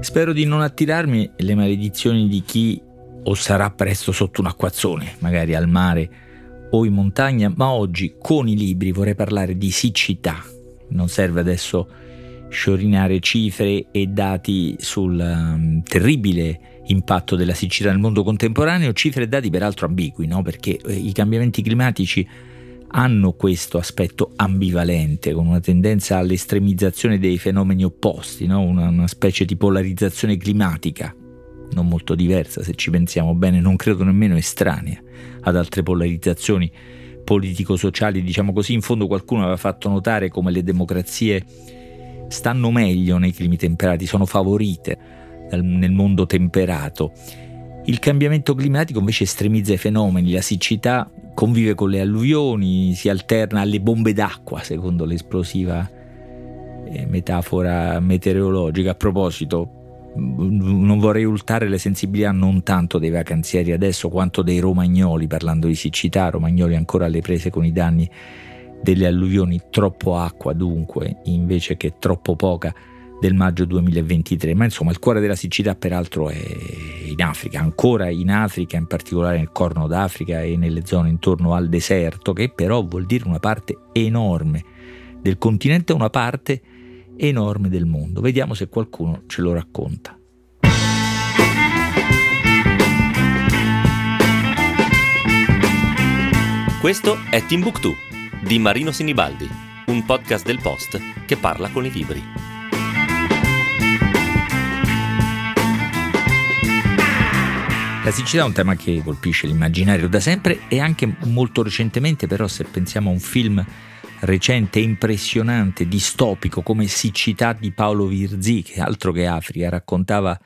Spero di non attirarmi le maledizioni di chi o sarà presto sotto un acquazzone, magari al mare o in montagna, ma oggi con i libri vorrei parlare di siccità. Non serve adesso sciorinare cifre e dati sul um, terribile impatto della siccità nel mondo contemporaneo, cifre e dati peraltro ambigui, no? perché eh, i cambiamenti climatici hanno questo aspetto ambivalente, con una tendenza all'estremizzazione dei fenomeni opposti, no? una, una specie di polarizzazione climatica, non molto diversa se ci pensiamo bene, non credo nemmeno estranea ad altre polarizzazioni politico-sociali, diciamo così. In fondo qualcuno aveva fatto notare come le democrazie stanno meglio nei climi temperati, sono favorite nel mondo temperato. Il cambiamento climatico invece estremizza i fenomeni, la siccità convive con le alluvioni, si alterna alle bombe d'acqua, secondo l'esplosiva eh, metafora meteorologica. A proposito, non vorrei urtare le sensibilità non tanto dei vacanzieri adesso quanto dei romagnoli, parlando di siccità, romagnoli ancora alle prese con i danni delle alluvioni, troppo acqua dunque, invece che troppo poca del maggio 2023, ma insomma il cuore della siccità peraltro è in Africa, ancora in Africa, in particolare nel Corno d'Africa e nelle zone intorno al deserto, che però vuol dire una parte enorme del continente, una parte enorme del mondo. Vediamo se qualcuno ce lo racconta. Questo è Timbuktu di Marino Sinibaldi, un podcast del Post che parla con i libri. La siccità è un tema che colpisce l'immaginario da sempre e anche molto recentemente, però se pensiamo a un film recente, impressionante, distopico come Siccità di Paolo Virzì, che altro che Africa, raccontava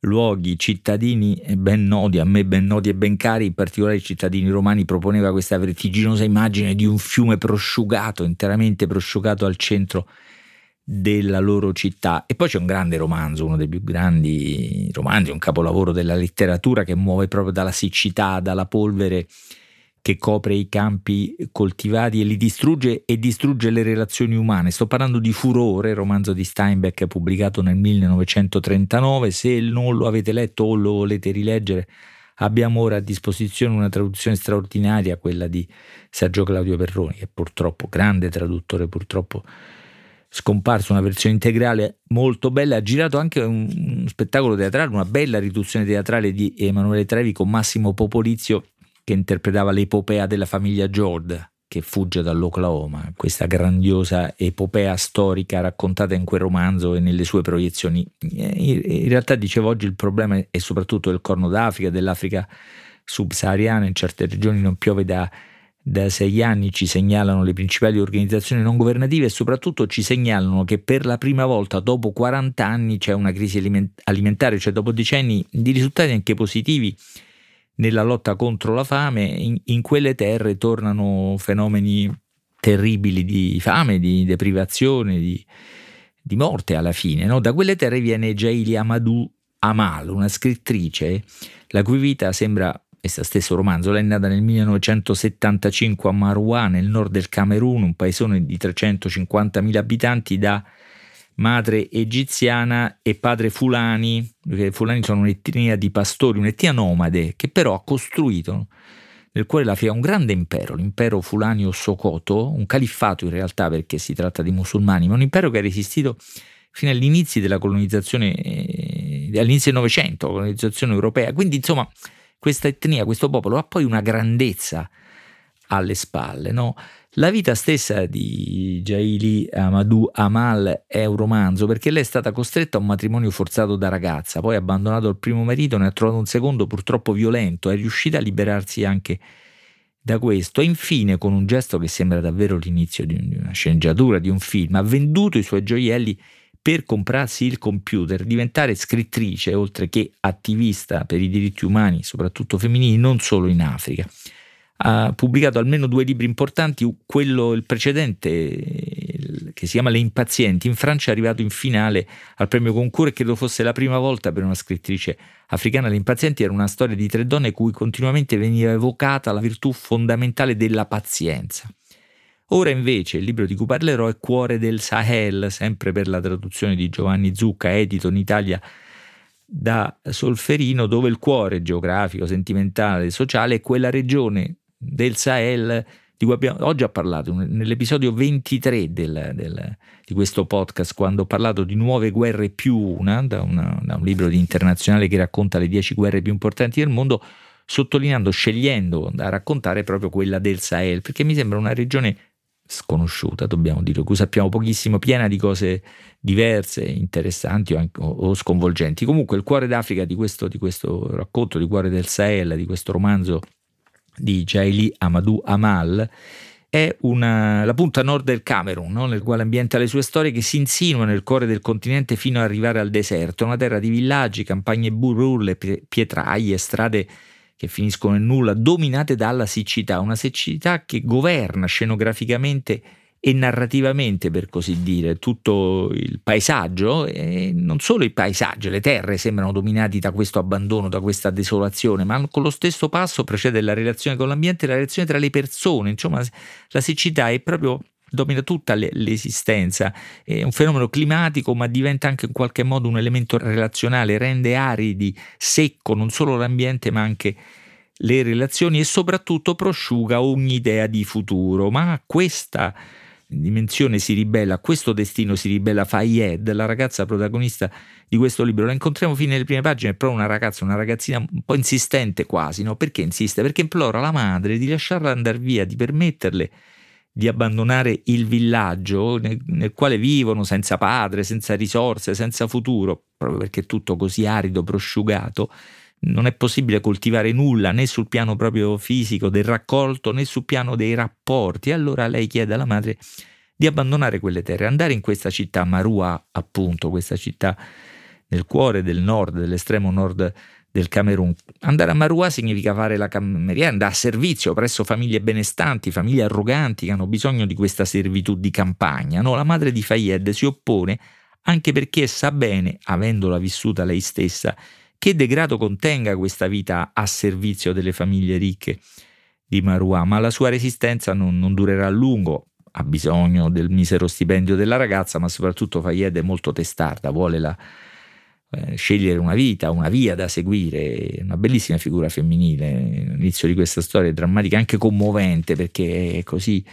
luoghi, cittadini ben noti, a me ben noti e ben cari, in particolare i cittadini romani, proponeva questa vertiginosa immagine di un fiume prosciugato, interamente prosciugato al centro della loro città. E poi c'è un grande romanzo, uno dei più grandi romanzi, un capolavoro della letteratura che muove proprio dalla siccità, dalla polvere che copre i campi coltivati e li distrugge e distrugge le relazioni umane. Sto parlando di Furore, romanzo di Steinbeck pubblicato nel 1939. Se non lo avete letto o lo volete rileggere, abbiamo ora a disposizione una traduzione straordinaria, quella di Sergio Claudio Perroni, che purtroppo, grande traduttore, purtroppo scomparso, una versione integrale molto bella. Ha girato anche un, spettacolo teatrale, una bella riduzione teatrale di Emanuele Trevi con Massimo Popolizio che interpretava l'epopea della famiglia George che fugge dall'Oklahoma, questa grandiosa epopea storica raccontata in quel romanzo e nelle sue proiezioni. In realtà, dicevo oggi, il problema è soprattutto del Corno d'Africa, dell'Africa subsahariana, in certe regioni non piove da, da sei anni, ci segnalano le principali organizzazioni non governative e soprattutto ci segnalano che per la prima volta dopo 40 anni c'è una crisi alimentare, cioè dopo decenni di risultati anche positivi nella lotta contro la fame, in, in quelle terre tornano fenomeni terribili di fame, di deprivazione, di, di morte alla fine. No? Da quelle terre viene Jaili Amadou Amal, una scrittrice la cui vita sembra questo stesso romanzo. Lei è nata nel 1975 a Marwa, nel nord del Camerun, un paesone di 350.000 abitanti, da madre egiziana e padre Fulani, perché Fulani sono un'etnia di pastori, un'etnia nomade che però ha costruito nel cuore dell'Africa un grande impero, l'impero Fulani o Sokoto, un califfato in realtà perché si tratta di musulmani, ma un impero che ha resistito fino agli inizi della colonizzazione, eh, all'inizio del Novecento, la colonizzazione europea. Quindi insomma questa etnia, questo popolo ha poi una grandezza alle spalle, no? La vita stessa di Jaili Amadou Amal è un romanzo perché lei è stata costretta a un matrimonio forzato da ragazza, poi abbandonato il primo marito, ne ha trovato un secondo purtroppo violento, è riuscita a liberarsi anche da questo e infine con un gesto che sembra davvero l'inizio di una sceneggiatura, di un film, ha venduto i suoi gioielli per comprarsi il computer, diventare scrittrice oltre che attivista per i diritti umani, soprattutto femminili, non solo in Africa ha pubblicato almeno due libri importanti, quello il precedente che si chiama Le impazienti, in Francia è arrivato in finale al premio Concours e credo fosse la prima volta per una scrittrice africana. Le impazienti era una storia di tre donne cui continuamente veniva evocata la virtù fondamentale della pazienza. Ora invece il libro di cui parlerò è Cuore del Sahel, sempre per la traduzione di Giovanni Zucca, edito in Italia da Solferino, dove il cuore geografico, sentimentale, sociale è quella regione del Sahel di cui abbiamo oggi ho parlato nell'episodio 23 del, del, di questo podcast, quando ho parlato di nuove guerre più una da, una, da un libro di internazionale che racconta le dieci guerre più importanti del mondo, sottolineando, scegliendo da raccontare proprio quella del Sahel, perché mi sembra una regione sconosciuta, dobbiamo dire, cui sappiamo pochissimo, piena di cose diverse, interessanti o, anche, o sconvolgenti. Comunque il cuore d'Africa di questo, di questo, racconto, di cuore del Sahel, di questo romanzo di Jaili Amadou Amal, è una, la punta nord del Camerun, no? nel quale ambienta le sue storie che si insinua nel cuore del continente fino ad arrivare al deserto, una terra di villaggi, campagne burrulle, pietraie, strade che finiscono in nulla, dominate dalla siccità, una siccità che governa scenograficamente e narrativamente, per così dire, tutto il paesaggio e non solo il paesaggio, le terre sembrano dominate da questo abbandono, da questa desolazione, ma con lo stesso passo precede la relazione con l'ambiente la relazione tra le persone, insomma la siccità è proprio domina tutta l'esistenza, è un fenomeno climatico ma diventa anche in qualche modo un elemento relazionale, rende aridi, secco non solo l'ambiente ma anche le relazioni e soprattutto prosciuga ogni idea di futuro, ma questa dimensione si ribella, a questo destino si ribella Fayed, la ragazza protagonista di questo libro. La incontriamo fino nelle prime pagine, è proprio una ragazza, una ragazzina un po' insistente quasi, no? Perché insiste? Perché implora la madre di lasciarla andare via, di permetterle di abbandonare il villaggio nel, nel, quale vivono senza padre, senza risorse, senza futuro, proprio perché è tutto così arido, prosciugato, non è possibile coltivare nulla né sul piano proprio fisico del raccolto né sul piano dei rapporti. Allora lei chiede alla madre di abbandonare quelle terre, andare in questa città, Marua appunto, questa città nel cuore del nord, dell'estremo nord del Camerun. Andare a Marua significa fare la cameriera, a servizio presso famiglie benestanti, famiglie arroganti che hanno bisogno di questa servitù di campagna. No, la madre di Fayed si oppone anche perché sa bene, avendola vissuta lei stessa, che degrado contenga questa vita a servizio delle famiglie ricche di Marua, ma la sua resistenza non, non durerà a lungo. Ha bisogno del misero stipendio della ragazza, ma soprattutto Fayed è molto testarda, vuole la, eh, scegliere una vita, una via da seguire, una bellissima figura femminile. L'inizio di questa storia drammatica, anche commovente perché è così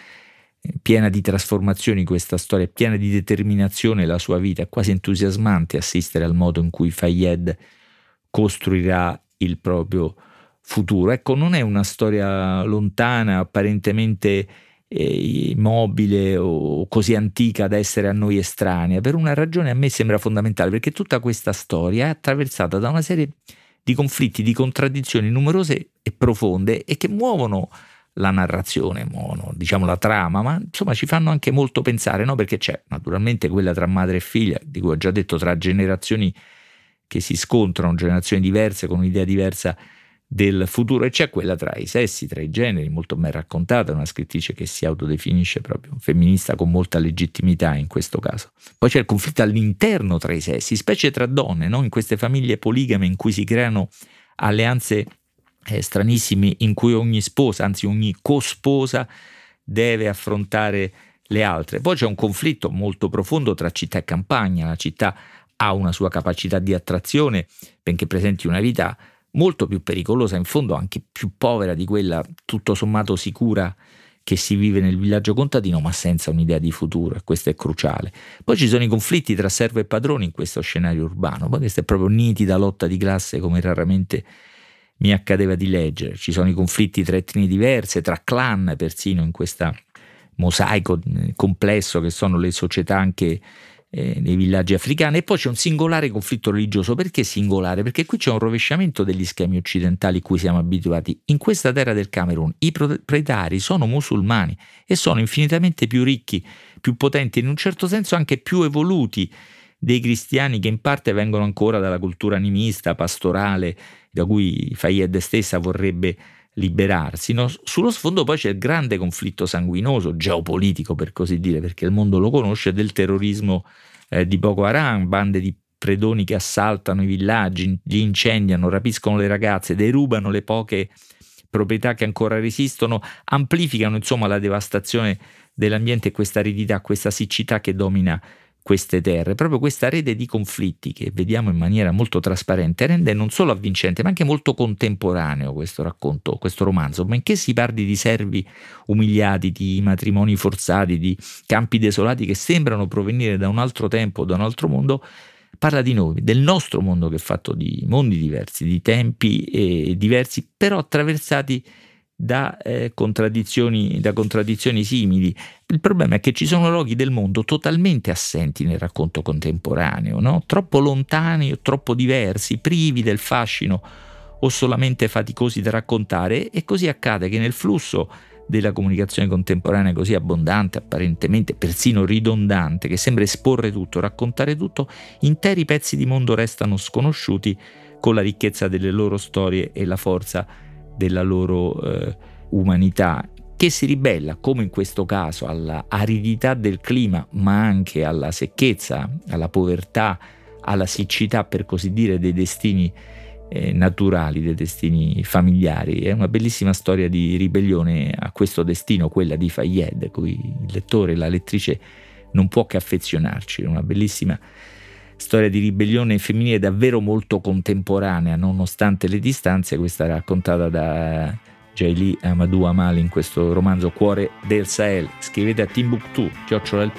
piena di trasformazioni questa storia, piena di determinazione la sua vita, è quasi entusiasmante assistere al modo in cui Fayed costruirà il proprio futuro. Ecco, non è una storia lontana, apparentemente immobile o così antica da essere a noi estranea, per una ragione a me sembra fondamentale, perché tutta questa storia è attraversata da una serie di conflitti, di contraddizioni numerose e profonde e che muovono la narrazione, muovono, diciamo la trama, ma insomma ci fanno anche molto pensare, no? perché c'è naturalmente quella tra madre e figlia, di cui ho già detto, tra generazioni che si scontrano, generazioni diverse con un'idea diversa del futuro e c'è quella tra i sessi, tra i generi, molto ben raccontata, una scrittrice che si autodefinisce proprio femminista con molta legittimità in questo caso. Poi c'è il conflitto all'interno tra i sessi, specie tra donne, no? in queste famiglie poligame in cui si creano alleanze eh, stranissime in cui ogni sposa, anzi ogni cosposa deve affrontare le altre. Poi c'è un conflitto molto profondo tra città e campagna, la città ha una sua capacità di attrazione, benché presenti una vita molto più pericolosa, in fondo anche più povera di quella tutto sommato sicura che si vive nel villaggio contadino, ma senza un'idea di futuro, e questo è cruciale. Poi ci sono i conflitti tra servo e padrone in questo scenario urbano, poi questa è proprio nitida lotta di classe come raramente mi accadeva di leggere. Ci sono i conflitti tra etnie diverse, tra clan persino in questo mosaico eh, complesso che sono le società anche eh, nei villaggi africani e poi c'è un singolare conflitto religioso. Perché singolare? Perché qui c'è un rovesciamento degli schemi occidentali cui siamo abituati. In questa terra del Camerun i proprietari sono musulmani e sono infinitamente più ricchi, più potenti, in un certo senso anche più evoluti dei cristiani che in parte vengono ancora dalla cultura animista, pastorale, da cui Fayed stessa vorrebbe liberarsi. No? Sullo sfondo poi c'è il grande conflitto sanguinoso, geopolitico per così dire, perché il mondo lo conosce, del terrorismo eh, di Boko Haram, bande di predoni che assaltano i villaggi, li incendiano, rapiscono le ragazze, derubano le poche proprietà che ancora resistono, amplificano insomma la devastazione dell'ambiente e questa aridità, questa siccità che domina queste terre. Proprio questa rete di conflitti che vediamo in maniera molto trasparente rende non solo avvincente ma anche molto contemporaneo questo racconto, questo romanzo, benché si parli di servi umiliati, di matrimoni forzati, di campi desolati che sembrano provenire da un altro tempo, da un altro mondo, parla di noi, del nostro mondo che è fatto di mondi diversi, di tempi eh, diversi, però attraversati da, eh, contraddizioni, da contraddizioni simili. Il problema è che ci sono luoghi del mondo totalmente assenti nel racconto contemporaneo, no? troppo lontani o troppo diversi, privi del fascino o solamente faticosi da raccontare e così accade che nel flusso della comunicazione contemporanea così abbondante, apparentemente persino ridondante, che sembra esporre tutto, raccontare tutto, interi pezzi di mondo restano sconosciuti con la ricchezza delle loro storie e la forza della loro eh, umanità, che si ribella, come in questo caso, alla aridità del clima, ma anche alla secchezza, alla povertà, alla siccità, per così dire, dei destini eh, naturali, dei destini familiari. È una bellissima storia di ribellione a questo destino, quella di Fayed, cui il lettore, la lettrice non può che affezionarci. È una bellissima storia di ribellione femminile davvero molto contemporanea, nonostante le distanze, questa raccontata da Jaili Amadou Amal in questo romanzo Cuore del Sahel. Scrivete a timbuktu.it.